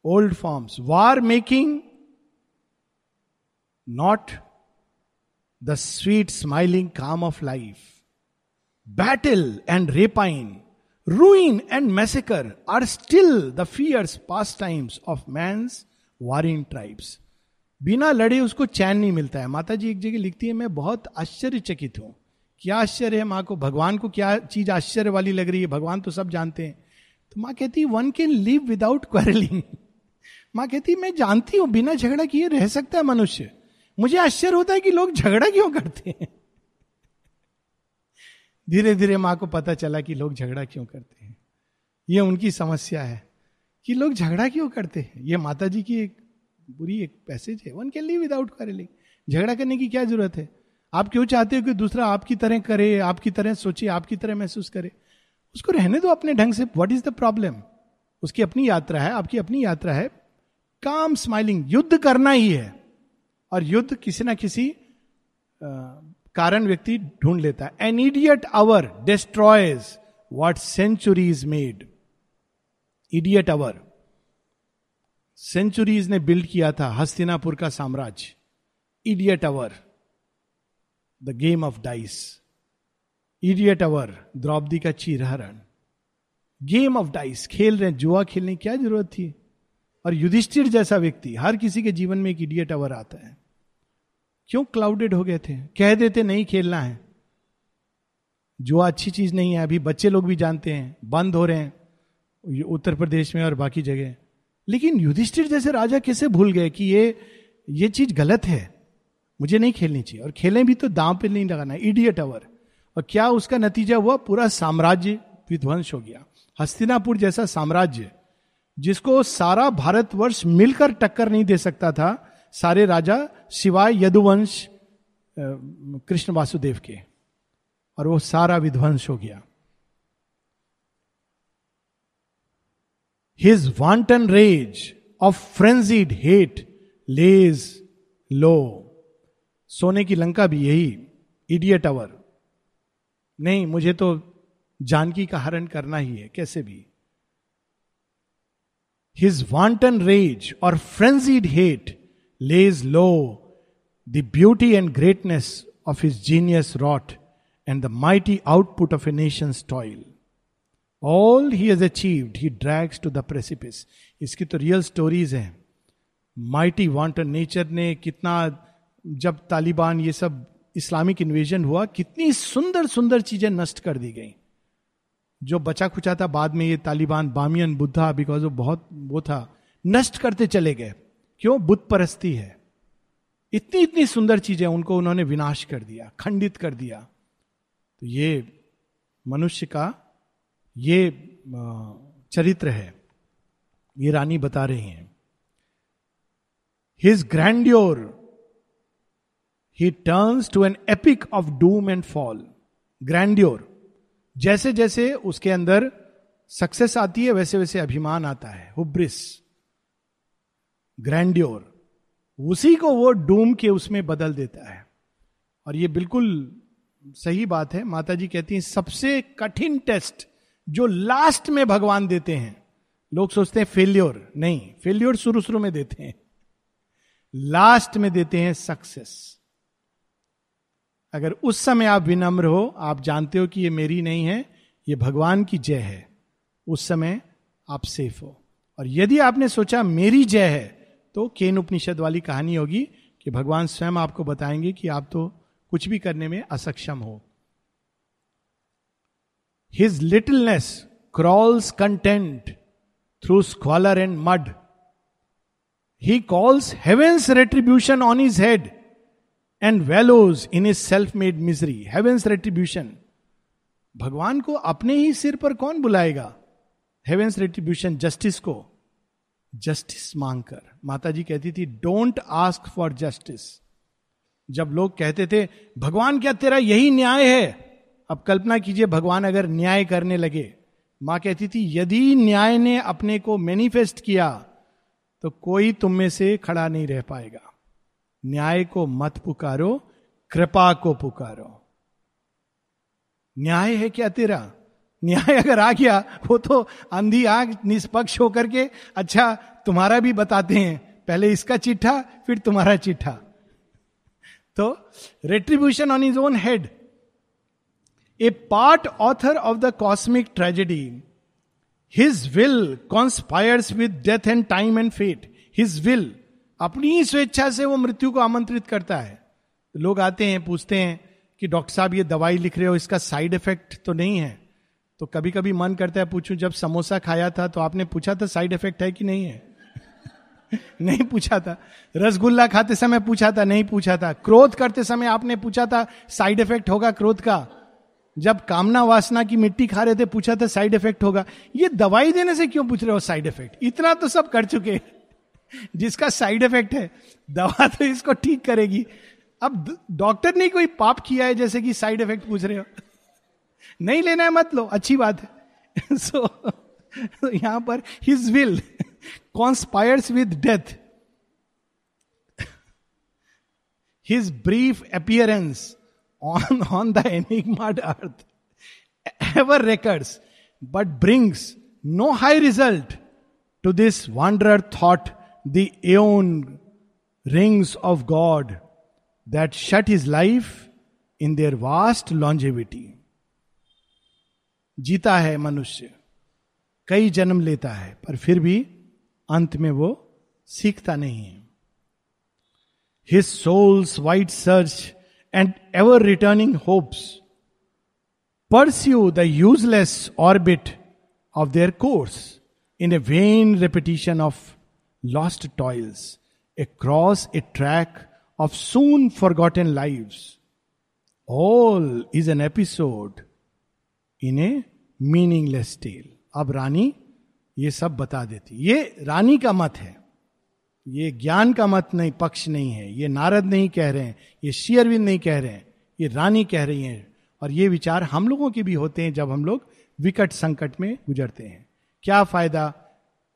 Old forms war making not the sweet smiling calm of life battle and rapine and massacre are still the fierce pastimes of man warring tribes बिना लड़े उसको चैन नहीं मिलता है। माता जी एक जगह लिखती है, मैं बहुत आश्चर्यचकित हूँ। क्या आश्चर्य है माँ को? भगवान को क्या चीज़ आश्चर्य वाली लग रही है? भगवान तो सब जानते हैं। तो माँ कहती है one can live without quarrelling माँ कहती, मैं जानती हूँ, बिना झगड़ा किए रह सकता है मनुष्य। मुझे आश्चर्य होता है कि लोग झगड़ा क्यों करते हैं? धीरे धीरे माँ को पता चला कि लोग झगड़ा क्यों करते हैं। ये उनकी समस्या है कि लोग झगड़ा क्यों करते हैं? ये माता जी की एक बुरी एक पैसेज है। One can live without quarrelling झगड़ा करने की क्या ज़रूरत है? आप क्यों चाहते हो कि दूसरा आपकी तरह करे, आपकी तरह सोचे, आपकी तरह महसूस करे? उसको रहने दो अपने ढंग से। व्हाट इज़ द प्रॉब्लम उसकी अपनी यात्रा है, आपकी अपनी यात्रा है। काम स्माइलिंग युद्ध करना ही है। और युद्ध किसी ना किसी कारण व्यक्ति ढूंढ लेता है। An idiot hour destroys what centuries made idiot hour centuries ने बिल्ड किया था हस्तिनापुर का साम्राज्य। Idiot hour the game of dice idiot hour Draupadi का चीरहरण। गेम ऑफ़ डाइस खेल रहे जुआ खेलने की क्या ज़रूरत थी? और युधिष्ठिर जैसा व्यक्ति, हर किसी के जीवन में एक इडियट अवर आता है। क्यों क्लाउडेड हो गए थे? कह देते, नहीं, खेलना है। जो अच्छी चीज़ नहीं है, अभी बच्चे लोग भी जानते हैं, बंद हो रहे हैं उत्तर प्रदेश में और बाकी जगह। लेकिन युधिष्ठिर जैसे राजा कैसे भूल गए कि ये ये चीज़ गलत है? मुझे नहीं खेलनी चाहिए। और खेलें भी तो दांव पे नहीं लगाना इडियट अवर और क्या उसका नतीजा हुआ? पूरा साम्राज्य विध्वंस हो गया। हस्तिनापुर जैसा साम्राज्य जिसको सारा भारतवर्ष मिलकर टक्कर नहीं दे सकता था, सारे राजा सिवाय यदुवंश कृष्ण वासुदेव के। और वो सारा विध्वंस हो गया। His wanton rage of frenzied hate lays low सोने की लंका भी यही इडियट अवर नहीं, मुझे तो जानकी का हरण करना ही है, कैसे भी। हिज वांटन रेज और frenzied hate lays low the beauty and greatness of his genius wrought and the mighty output of a nation's toil. All he has achieved, he drags to the precipice. इसकी तो real stories हैं mighty wanton nature ने कितना जब तालिबान ये सब Islamic invasion हुआ कितनी सुंदर सुंदर चीज़ें नष्ट कर दी गई जो बचा खुचा था बाद में ये तालिबान, बामियन, बुद्धा बिकॉज़ वो बहुत, वो था, नष्ट करते चले गए। क्यों? बुद्ध परस्ती है। इतनी इतनी सुंदर चीज़ें उनको उन्होंने विनाश कर दिया, खंडित कर दिया। तो ये मनुष्य का, ये चरित्र है। ये रानी बता रही हैं। His grandeur he turns to an epic of doom and fall grandeur जैसे जैसे उसके अंदर सक्सेस आती है वैसे वैसे अभिमान आता है। हुब्रिस ग्रैंड्योर उसी को वो डूम के उसमें बदल देता है। और ये बिल्कुल सही बात है। माता जी कहती हैं, सबसे कठिन टेस्ट जो लास्ट में भगवान देते हैं, लोग सोचते हैं फेल्योर नहीं फेल्योर शुरू शुरू में देते हैं। लास्ट में देते हैं सक्सेस अगर उस समय आप विनम्र हो, आप जानते हो कि ये मेरी नहीं है, ये भगवान की जय है। उस समय आप सेफ़ हो। और यदि आपने सोचा मेरी जय है तो केन उपनिषद वाली कहानी होगी कि भगवान स्वयं आपको बताएँगे कि आप तो कुछ भी करने में असक्षम हो। His littleness crawls content through squalor and mud he calls heaven's retribution on his head and wallows in is self made misery heaven's retribution भगवान को अपने ही सिर पर कौन बुलाएगा? हेवेंस रेट्रीब्यूशन जस्टिस को। जस्टिस मांगकर। माता जी कहती थी डोंट आस्क फॉर जस्टिस जब लोग कहते थे, भगवान, क्या तेरा यही न्याय है? अब कल्पना कीजिए, भगवान अगर न्याय करने लगे। माँ कहती थी, यदि न्याय ने अपने को मैनिफेस्ट किया तो कोई तुम में से खड़ा नहीं रह पाएगा। न्याय को मत पुकारो, कृपा को पुकारो। न्याय है क्या तेरा? न्याय अगर आ गया, वो तो अंधी आग निष्पक्ष होकर के अच्छा तुम्हारा भी बताते हैं। पहले इसका चिट्ठा, फिर तुम्हारा चिट्ठा। तो retribution on is own head a part author of the cosmic tragedy his will conspires with death and time and fate his will अपनी ही स्वेच्छा से वो मृत्यु को आमंत्रित करता है। लोग आते हैं, पूछते हैं कि, डॉक्टर साहब, ये दवाई लिख रहे हो, इसका साइड इफ़ेक्ट तो नहीं है? तो कभी कभी मन करता है, पूछूँ, जब समोसा खाया था तो आपने पूछा था साइड इफ़ेक्ट है कि नहीं है? नहीं पूछा था। रसगुल्ला खाते समय पूछा था, नहीं पूछा था। क्रोध करते समय आपने पूछा था, साइड इफ़ेक्ट होगा क्रोध का? जब कामना वासना की मिट्टी खा रहे थे, पूछा था, साइड इफ़ेक्ट होगा? ये दवाई देने से क्यों पूछ रहे हो साइड इफ़ेक्ट? इतना तो सब कर चुके जिसका साइड इफ़ेक्ट है दवा तो इसको ठीक करेगी। अब डॉक्टर ने कोई पाप किया है जैसे कि साइड इफ़ेक्ट पूछ रहे हो? नहीं लेना है मत लो अच्छी बात है। सो so, यहाँ पर his will conspires with death his brief appearance on on the enigmatic earth ever records but brings no high result to this wanderer thought the aeon rings of God that shut his life in their vast longevity. जीता है मनुष्य कई जन्म लेता है, पर फिर भी अंत में वो सीखता नहीं है his soul's wide search and ever returning hopes pursue the useless orbit of their course in a vain repetition of toils across a track of soon forgotten live all is an episode in a meaningless tale अब रानी ये सब बता देती। ये रानी का मत है। ये ज्ञान का मत नहीं, पक्ष नहीं है। ये नारद नहीं कह रहे हैं, ये शेयरविंद नहीं कह रहे हैं, ये रानी कह रही हैं। और ये विचार हम लोगों के भी होते हैं जब हम लोग विकट संकट में गुजरते हैं। क्या फ़ायदा?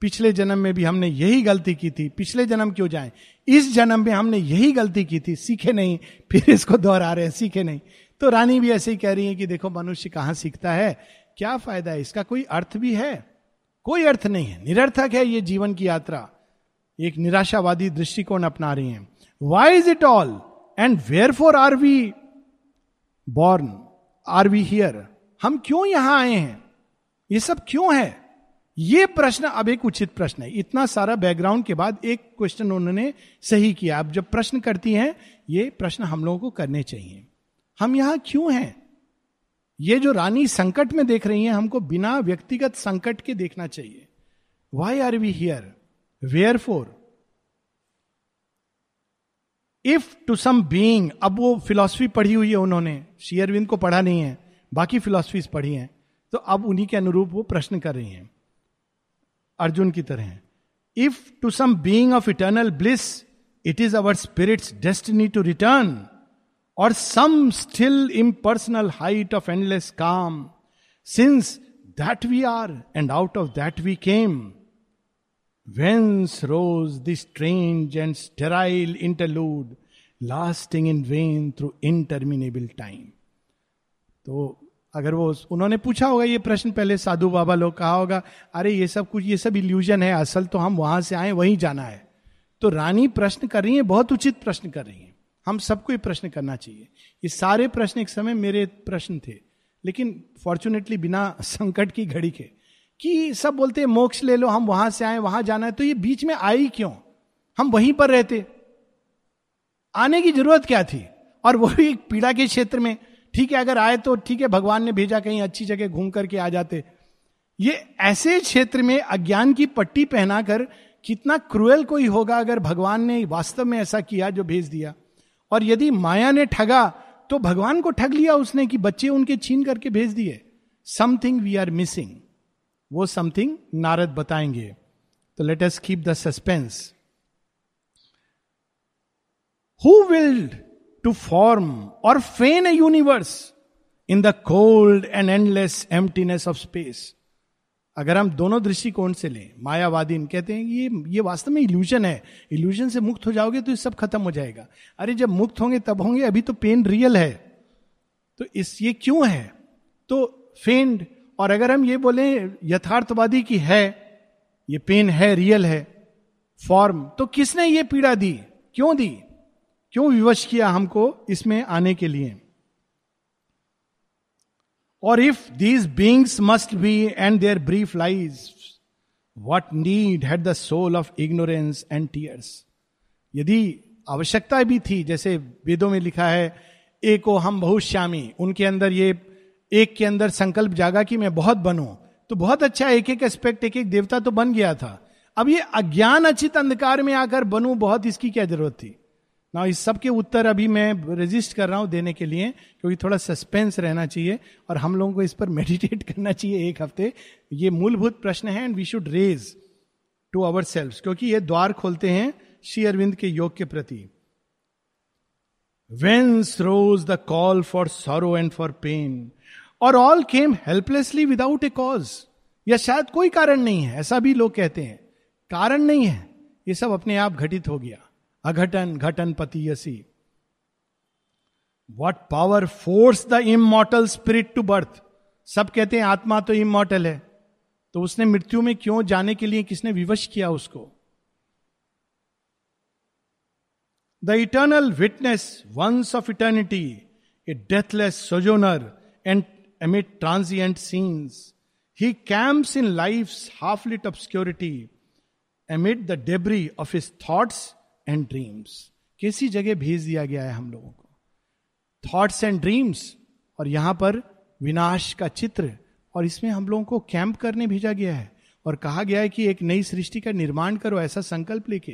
पिछले जन्म में भी हमने यही गलती की थी, पिछले जन्म क्यों जाए? इस जन्म में हमने यही गलती की थी, सीखे नहीं, फिर इसको दोहरा रहे हैं, सीखे नहीं। तो रानी भी ऐसे ही कह रही है कि देखो, मनुष्य कहाँ सीखता है? क्या फ़ायदा है? इसका कोई अर्थ भी है? कोई अर्थ नहीं है। निरर्थक है ये जीवन की यात्रा। एक निराशावादी दृष्टिकोण अपना रही है। Why is it all and wherefore are we born are we here हम क्यों यहाँ आए हैं? ये सब क्यों है? ये प्रश्न अब एक उचित प्रश्न है। इतना सारा बैकग्राउंड के बाद एक क्वेश्चन उन्होंने सही किया। अब जब प्रश्न करती हैं, ये प्रश्न हम लोगों को करने चाहिए। हम यहाँ क्यों हैं? ये जो रानी संकट में देख रही हैं, हमको बिना व्यक्तिगत संकट के देखना चाहिए। Why are we here wherefore if to some being अब वो फिलॉसफी पढ़ी हुई है उन्होंने। शेयरविंद को पढ़ा नहीं है, बाकी फिलॉसफीज पढ़ी हैं। तो अब उन्हीं के अनुरूप वो प्रश्न कर रही हैं। अर्जुन की तरह if to some being of eternal bliss it is our spirit's destiny to return or some still impersonal height of endless calm since that we are and out of that we came whence rose this strange and sterile interlude lasting in vain through interminable time तो अगर वो उन्होंने पूछा होगा ये प्रश्न, पहले साधु बाबा लोग कहा होगा, अरे, ये सब कुछ, ये सब इल्यूजन है, असल तो हम वहाँ से आए, वहीं जाना है। तो रानी प्रश्न कर रही है, बहुत उचित प्रश्न कर रही है। हम सबको ये प्रश्न करना चाहिए। ये सारे प्रश्न एक समय मेरे प्रश्न थे, लेकिन फॉर्चुनेटली बिना संकट की घड़ी के, कि सब बोलते हैं, मोक्ष ले लो, हम वहाँ से आए, वहाँ जाना है। तो ये बीच में आई क्यों? हम वहीं पर रहते। आने की ज़रूरत क्या थी? और वो भी पीड़ा के क्षेत्र में ठीक है, अगर आए तो ठीक है, भगवान ने भेजा कहीं अच्छी जगह घूम करके आ जाते। ये ऐसे क्षेत्र में अज्ञान की पट्टी पहनाकर कितना क्रूएल कोई होगा अगर भगवान ने वास्तव में ऐसा किया जो भेज दिया। और यदि माया ने ठगा तो भगवान को ठग लिया उसने कि बच्चे उनके छीन करके भेज दिए। समथिंग वी आर मिसिंग वो समथिंग नारद बताएँगे। तो let us keep the suspense who willed to form or feign a universe in the cold and endless emptiness of space अगर हम दोनों दृष्टिकोण से लें, मायावादी कहते हैं ये ये वास्तव में इल्यूजन है। इल्यूजन से मुक्त हो जाओगे तो ये सब खत्म हो जाएगा। अरे जब मुक्त होंगे, तब होंगे, अभी तो पेन रियल है। तो इस, ये क्यों है? तो फेंड और अगर हम ये बोले, यथार्थवादी की है, ये पेन है रियल है फॉर्म तो किसने ये पीड़ा दी? क्यों दी? क्यों विवश किया हमको इसमें आने के लिए? और if these beings must be and their brief lives what need had the soul of ignorance and tears यदि आवश्यकता भी थी, जैसे वेदों में लिखा है, एको हम बहुत श्यामी उनके अंदर ये, एक के अंदर संकल्प जागा कि मैं बहुत बनूं तो बहुत अच्छा एक एक एस्पेक्ट एक एक देवता तो बन गया था। अब ये अज्ञान अचित अंधकार में आकर बनू, बहुत इसकी क्या ज़रूरत थी? ना इस सब के उत्तर अभी मैं रजिस्ट कर रहा हूँ देने के लिए, क्योंकि थोड़ा सस्पेंस रहना चाहिए और हम लोगों को इस पर मेडिटेट करना चाहिए एक हफ़्ते। ये मूलभूत प्रश्न है and we should raise to our self क्योंकि ये द्वार खोलते हैं श्री अरविंद के योग के प्रति। Whence rose the call for sorrow and for pain or all came helplessly without a cause या शायद कोई कारण नहीं है, ऐसा भी लोग कहते हैं। कारण नहीं है, ये सब अपने आप घटित हो गया। अघटन घटन पति what power forced the immortal spirit to birth सब कहते हैं, आत्मा तो इमोटल है। तो उसने मृत्यु में क्यों जाने के लिए किसने विवश किया उसको? The eternal witness once of eternity a deathless sojourner and amid transient scenes he camps in life half lit obscurity amid the debris of his thoughts and dreams किसी जगह भेज दिया गया है हम लोगों को। थॉट्स एंड ड्रीम्स और यहाँ पर विनाश का चित्र, और इसमें हम लोगों को कैंप करने भेजा गया है। और कहा गया है कि एक नई सृष्टि का निर्माण करो, ऐसा संकल्प लेके।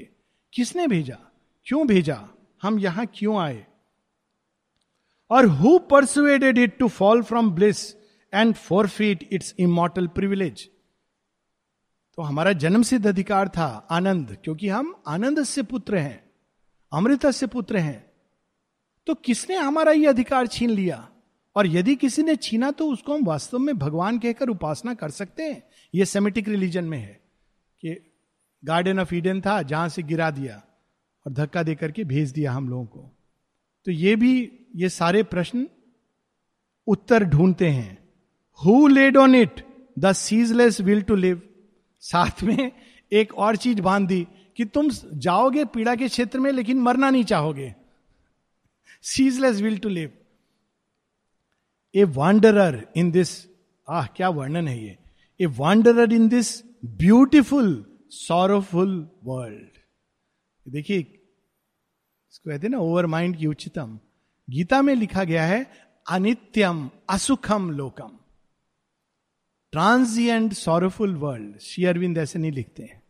किसने भेजा? क्यों भेजा? हम यहाँ क्यों आए? और who persuaded it to fall from bliss and forfeit its immortal privilege तो हमारा जन्म सिद्ध अधिकार था आनंद, क्योंकि हम आनंद से पुत्र हैं, अमृत से पुत्र हैं। तो किसने हमारा ये अधिकार छीन लिया? और यदि किसी ने छीना तो उसको हम वास्तव में भगवान कहकर उपासना कर सकते हैं। ये सेमेटिक रिलीजन में है कि गार्डन ऑफ़ ईडन था, जहाँ से गिरा दिया और धक्का देकर के भेज दिया हम लोगों को। तो ये भी, ये सारे प्रश्न उत्तर ढूंढते हैं। Who laid on it the ceaseless will to live साथ में एक और चीज़ बाँध दी कि तुम जाओगे पीड़ा के क्षेत्र में, लेकिन मरना नहीं चाहोगे। Ceaseless will to live a wanderer in this आह, क्या वर्णन है ये? A wanderer in this beautiful sorrowful world देखिए, इसको कहते ना ओवर माइंड की उच्चतम। गीता में लिखा गया है, अनित्यम, असुखम, लोकम। Transient sorrowful world Sri Aurobindo ऐसे नहीं लिखते हैं,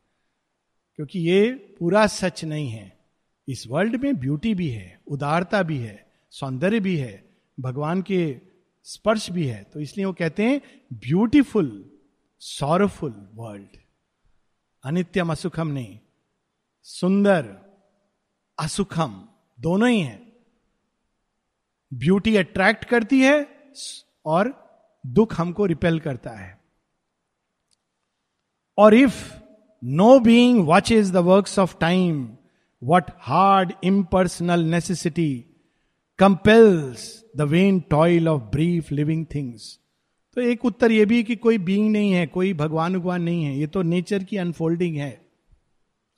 क्योंकि ये पूरा सच नहीं है। इस वर्ल्ड में ब्यूटी भी है, उदारता भी है, सौंदर्य भी है, भगवान के स्पर्श भी है। तो इसलिए वो कहते हैं ब्यूटीफुल सॉरफुल वर्ल्ड अनित्यम असुखम नहीं, सुंदर, असुखम, दोनों ही है। ब्यूटी अट्रैक्ट करती है और दुख हमको रिपेल करता है। और if no being watch is the work of time what hard impersonal necessity compels the vain toil of brief living things तो एक उत्तर यह भी कि कोई बींग नहीं है, कोई भगवान भगवान नहीं है, ये तो नेचर की अनफोल्डिंग है।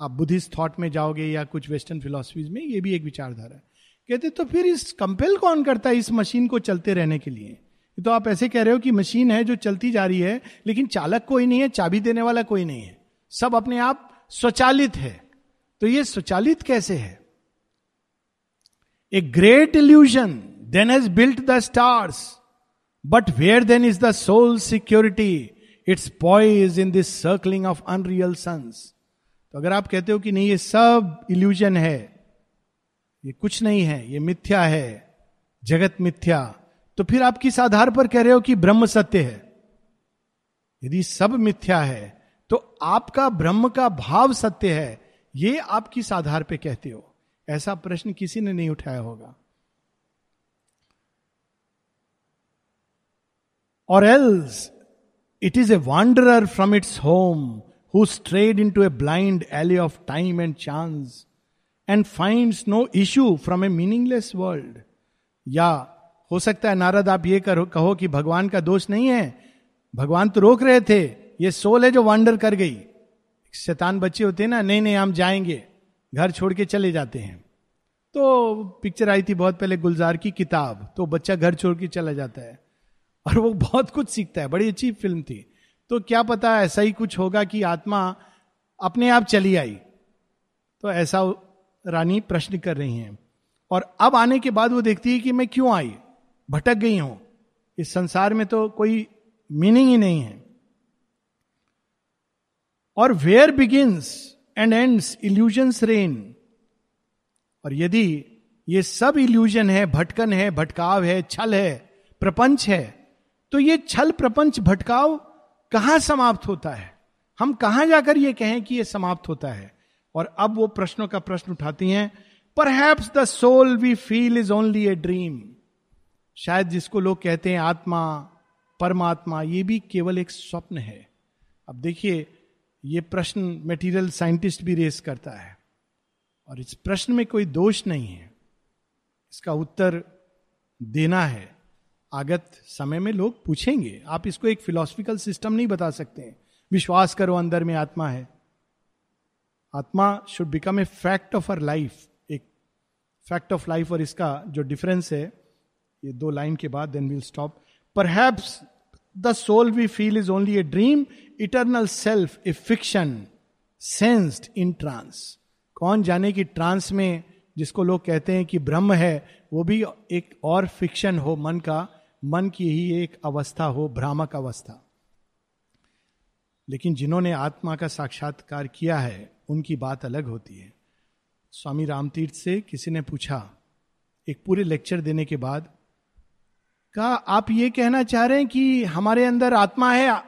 आप बुद्धिस्ट थॉट में जाओगे या कुछ वेस्टर्न फिलोसफीज में, ये भी एक विचारधारा है। कहते तो फिर इस कंपेल कौन करता है इस मशीन को चलते रहने के लिए? तो आप ऐसे कह रहे हो कि मशीन है जो चलती जा रही है, लेकिन चालक कोई नहीं है, चाबी देने वाला कोई नहीं है। सब अपने आप स्वचालित है। तो ये स्वचालित कैसे है? A great illusion then has built the stars but where then is the soul security its poise in this circling of unreal suns तो अगर आप कहते हो कि नहीं, ये सब इल्यूजन है, ये कुछ नहीं है, ये मिथ्या है, जगत मिथ्या तो फिर आप किस आधार पर कह रहे हो कि ब्रह्म सत्य है? यदि सब मिथ्या है तो आपका ब्रह्म का भाव सत्य है, ये आप किस आधार पर कहते हो? ऐसा प्रश्न किसी ने नहीं उठाया होगा। और else it is a wanderer from its home who strayed into a blind alley of time and chance and find no issue from a meaningless world या हो सकता है नारद, आप ये करो, कहो कि भगवान का दोष नहीं है। भगवान तो रोक रहे थे, ये सोल है जो वांडर कर गई। शैतान बच्चे होते हैं ना, नहीं नहीं, हम जाएँगे, घर छोड़ के चले जाते हैं। तो पिक्चर आई थी बहुत पहले गुलजार की किताब तो बच्चा घर छोड़ के चला जाता है। और वो बहुत कुछ सीखता है, बड़ी अच्छी फ़िल्म थी। तो क्या पता ऐसा ही कुछ होगा कि आत्मा अपने आप चली आई। तो ऐसा रानी प्रश्न कर रही हैं। और अब आने के बाद वो देखती है कि मैं क्यों आई? भटक गई हूँ, इस संसार में तो कोई मीनिंग ही नहीं है। और where begins and ends illusion's reign और यदि ये सब इल्यूजन है, भटकन है, भटकाव है, छल है, प्रपंच है तो ये छल, प्रपंच, भटकाव कहाँ समाप्त होता है? हम कहाँ जाकर ये कहें कि ये समाप्त होता है? और अब वो प्रश्नों का प्रश्न उठाती हैं। Perhaps the soul we feel is only a dream शायद जिसको लोग कहते हैं आत्मा, परमात्मा, ये भी केवल एक स्वप्न है। अब देखिए, ये प्रश्न मेटीरियल साइंटिस्ट भी रेस करता है। और इस प्रश्न में कोई दोष नहीं है। इसका उत्तर देना है। आगत समय में लोग पूछेंगे। आप इसको एक फिलोसफिकल सिस्टम नहीं बता सकते हैं। विश्वास करो, अंदर में आत्मा है। आत्मा should become a fact of our life एक फैक्ट ऑफ़ लाइफ और इसका जो डिफरेंस है ये दो लाइन के बाद देन विल स्टॉप पर the soul we feel is only a dream eternal self a fiction sensed in trance कौन जाने कि ट्रांस में जिसको लोग कहते हैं कि ब्रह्म है, वो भी एक और फिक्शन हो मन का, मन की ही एक अवस्था हो, भ्रामक अवस्था। लेकिन जिन्होंने आत्मा का साक्षात्कार किया है, उनकी बात अलग होती है। स्वामी रामतीर्थ से किसी ने पूछा, एक पूरे लेक्चर देने के बाद कहा आप ये कहना चाह रहे हैं कि हमारे अंदर आत्मा है?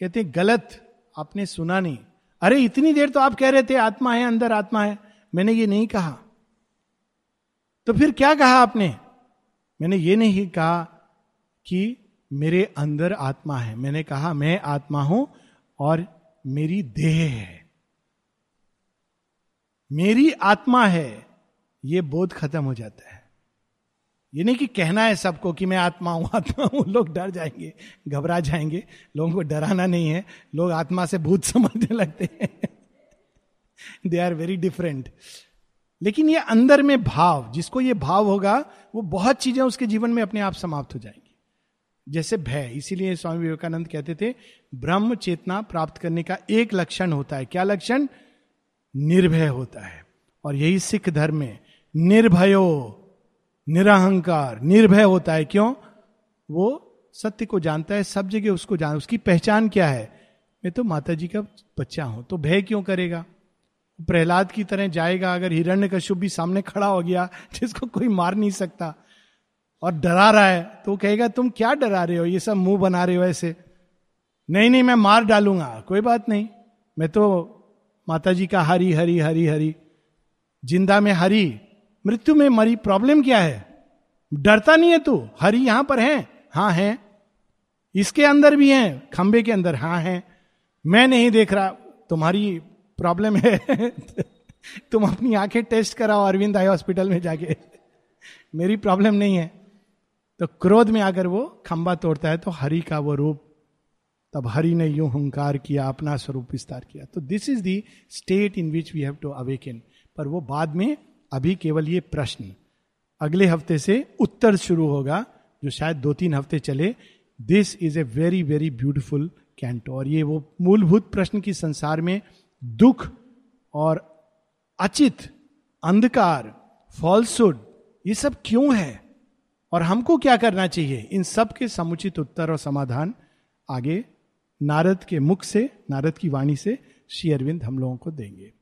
कहते, गलत, आपने सुना नहीं। अरे, इतनी देर तो आप कह रहे थे, आत्मा है, अंदर आत्मा है। मैंने ये नहीं कहा। तो फिर क्या कहा आपने? मैंने ये नहीं कहा कि मेरे अंदर आत्मा है। मैंने कहा, मैं आत्मा हूँ और मेरी देह है। मेरी आत्मा है। ये बोध खत्म हो जाता है। ये नहीं कि कहना है सबको कि मैं आत्मा हूँ आत्मा हूँ, लोग डर जाएँगे, घबरा जाएँगे, लोगों को डराना नहीं है, लोग आत्मा से भूत समझने लगते हैं। दे आर वेरी डिफरेंट लेकिन ये अंदर में भाव, जिसको ये भाव होगा, वो बहुत चीज़ें उसके जीवन में अपने आप समाप्त हो जाएँगी। जैसे भय, इसीलिए स्वामी विवेकानंद कहते थे, ब्रह्म चेतना प्राप्त करने का एक लक्षण होता है। क्या लक्षण? निर्भय होता है। और यही सिख धर्म में निर्भयो। निराहंकार, निर्भय होता है। क्यों? वो सत्य को जानता है, सब जगह उसको जान, उसकी पहचान क्या है? मैं तो माता जी का बच्चा हूँ तो भय क्यों करेगा? प्रहलाद की तरह जाएगा, अगर हिरण्य कश्यप भी सामने खड़ा हो गया, जिसको कोई मार नहीं सकता, और डरा रहा है तो कहेगा, तुम क्या डरा रहे हो? ये सब मुँह बना रहे हो ऐसे? नहीं नहीं, मैं मार डालूँगा, कोई बात नहीं। मैं तो माता जी का हरी हरी हरी हरी, ज़िंदा में हरी मृत्यु में मरी प्रॉब्लम क्या है? डरता नहीं है तू? हरी यहाँ पर है? हाँ है। इसके अंदर भी है खंबे के अंदर। हाँ है। मैं नहीं देख रहा, तुम्हारी प्रॉब्लम है। तुम अपनी आँखें टेस्ट कराओ अरविंद आई हॉस्पिटल में जाके। मेरी प्रॉब्लम नहीं है। तो क्रोध में आकर वो खंबा तोड़ता है तो हरि का वो रूप, तब हरि ने यूँ हंकार किया, अपना स्वरूप विस्तार किया। तो this is the state in which we have to awaken पर वो बाद में अभी केवल ये प्रश्न। अगले हफ़्ते से उत्तर शुरू होगा, जो शायद दो तीन हफ़्ते चले। This is a very very beautiful canto और ये वो मूलभूत प्रश्न की संसार में दुख और अचित, अंधकार फॉल्सुड ये सब क्यों है? और हमको क्या करना चाहिए? इन सब के समुचित उत्तर और समाधान आगे नारद के मुख से, नारद की वाणी से श्री अरविंद हम लोगों को देंगे।